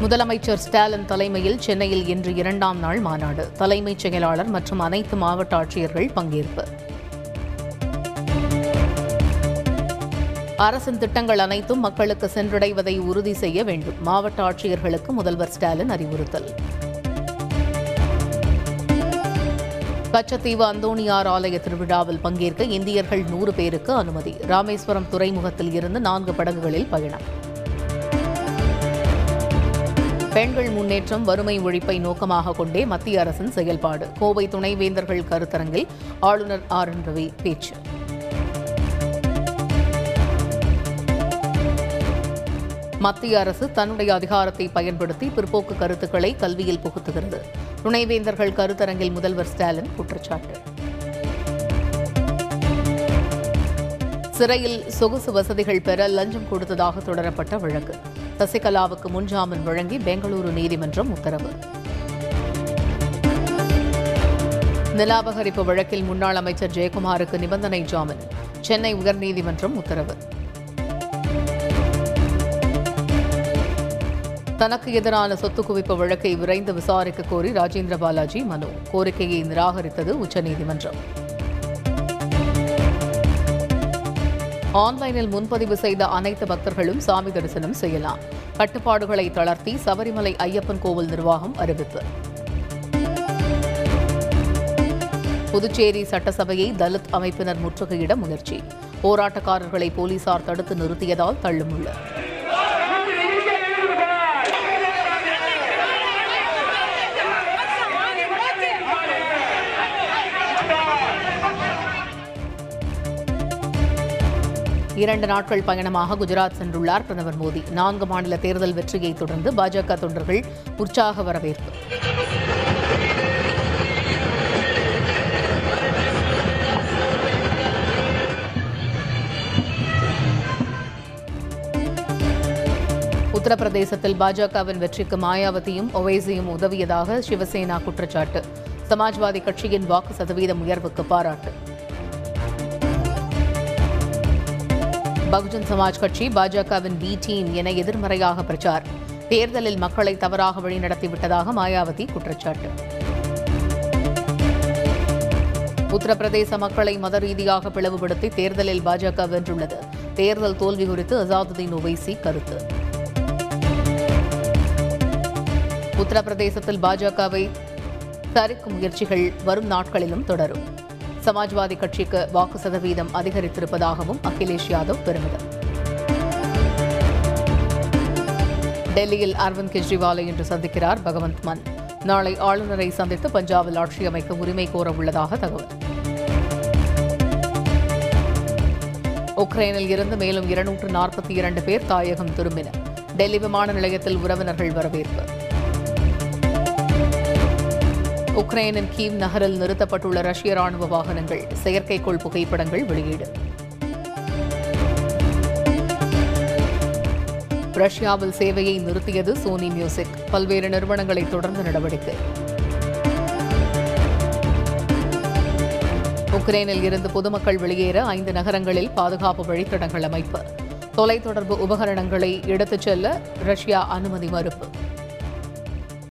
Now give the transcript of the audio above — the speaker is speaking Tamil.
முதலமைச்சர் ஸ்டாலின் தலைமையில் சென்னையில் இன்று இரண்டாம் நாள் மாநாடு. தலைமைச் செயலாளர் மற்றும் அனைத்து மாவட்ட ஆட்சியர்கள் பங்கேற்பு. அரசின் திட்டங்கள் அனைத்தும் மக்களுக்கு சென்றடைவதை உறுதி செய்ய வேண்டும். மாவட்ட ஆட்சியர்களுக்கு முதல்வர் ஸ்டாலின் அறிவுறுத்தல். கச்சத்தீவு அந்தோணியார் ஆலய திருவிழாவில் பங்கேற்க இந்தியர்கள் நூறு பேருக்கு அனுமதி. ராமேஸ்வரம் துறைமுகத்தில் இருந்து நான்கு படகுகளில் பயணம். பெண்கள் முன்னேற்றம் வறுமை ஒழிப்பை நோக்கமாக கொண்டே மத்திய அரசின் செயல்பாடு. கோவை துணைவேந்தர்கள் கருத்தரங்கில் ஆளுநர் ஆர் என் ரவி பேச்சு. மத்திய அரசு தன்னுடைய அதிகாரத்தை பயன்படுத்தி பிற்போக்கு கருத்துக்களை கல்வியில் புகுத்துகிறது. துணைவேந்தர்கள் கருத்தரங்கில் முதல்வர் ஸ்டாலின் குற்றச்சாட்டு. சிறையில் சொகுசு வசதிகள் பெற லஞ்சம் கொடுத்ததாக தொடரப்பட்ட வழக்கு. சசிகலாவுக்கு முன்ஜாமீன் வழங்கி பெங்களூரு நீதிமன்றம் உத்தரவு. நிலாபகரிப்பு வழக்கில் முன்னாள் அமைச்சர் ஜெயக்குமாருக்கு நிபந்தனை ஜாமீன். சென்னை உயர்நீதிமன்றம் உத்தரவு. தனக்கு எதிரான சொத்து குவிப்பு வழக்கை விரைந்து விசாரிக்க கோரி ராஜேந்திர பாலாஜி மனு. கோரிக்கையை நிராகரித்தது உச்சநீதிமன்றம். ஆன்லைனில் முன்பதிவு செய்த அனைத்து பக்தர்களும் சாமி தரிசனம் செய்யலாம். கட்டுப்பாடுகளை தளர்த்தி சபரிமலை ஐயப்பன் கோவில் நிர்வாகம் அறிவிப்பு. புதுச்சேரி சட்டசபையை தலித் அமைப்பினர் முற்றுகையிட முயற்சி. போராட்டக்காரர்களை போலீசார் தடுத்து நிறுத்தியதால் தள்ளுமுள்ள. இரண்டு நாட்கள் பயணமாக குஜராத் சென்றுள்ளார் பிரதமர் மோடி. நான்கு மாநில தேர்தல் வெற்றியை தொடர்ந்து பாஜக தொண்டர்கள் உற்சாக வரவேற்பு. உத்தரப்பிரதேசத்தில் பாஜகவின் வெற்றிக்கு மாயாவதியும் ஒவைசியும் உதவியதாக சிவசேனா குற்றச்சாட்டு. சமாஜ்வாதி கட்சியின் வாக்கு சதவீதம் உயர்வுக்கு பாராட்டு. பகுஜன் சமாஜ் கட்சி பாஜகவின் பி டீம் என எதிர்மறையாக பிரச்சார். தேர்தலில் மக்களை தவறாக வழிநடத்திவிட்டதாக மாயாவதி குற்றச்சாட்டு. உத்தரப்பிரதேச மக்களை மத ரீதியாக பிளவுபடுத்தி தேர்தலில் பாஜக வென்றுள்ளது. தேர்தல் தோல்வி குறித்து அசாதுதீன் ஒவைசி கருத்து. உத்தரப்பிரதேசத்தில் பாஜகவை தரிக்கும் முயற்சிகள் வரும் நாட்களிலும் தொடரும். சமாஜ்வாதி கட்சிக்கு வாக்கு சதவீதம் அதிகரித்திருப்பதாகவும் அகிலேஷ் யாதவ் பெருமிதம். டெல்லியில் அரவிந்த் கெஜ்ரிவாலை இன்று சந்திக்கிறார் பகவந்த் மன். நாளை ஆளுநரை சந்தித்து பஞ்சாபில் ஆட்சி அமைக்க உரிமை கோர உள்ளதாக தகவல். உக்ரைனில் இருந்து மேலும் இருநூற்று நாற்பத்தி இரண்டு பேர் தாயகம் திரும்பினர். டெல்லி விமான நிலையத்தில் உறவினர்கள் வரவேற்பு. உக்ரைனின் கீவ் நகரில் நிறுத்தப்பட்டுள்ள ரஷ்ய ராணுவ வாகனங்கள் செயற்கைக்கோள் புகைப்படங்கள் வெளியீடு. ரஷ்யாவில் சேவையை நிறுத்தியது சோனி மியூசிக். பல்வேறு நிறுவனங்களை தொடர்ந்து நடவடிக்கை. உக்ரைனில் இருந்து பொதுமக்கள் வெளியேற ஐந்து நகரங்களில் பாதுகாப்பு வழித்தடங்கள் அமைப்பு. தொலைத்தொடர்பு உபகரணங்களை எடுத்துச் செல்ல ரஷ்யா அனுமதி மறுப்பு.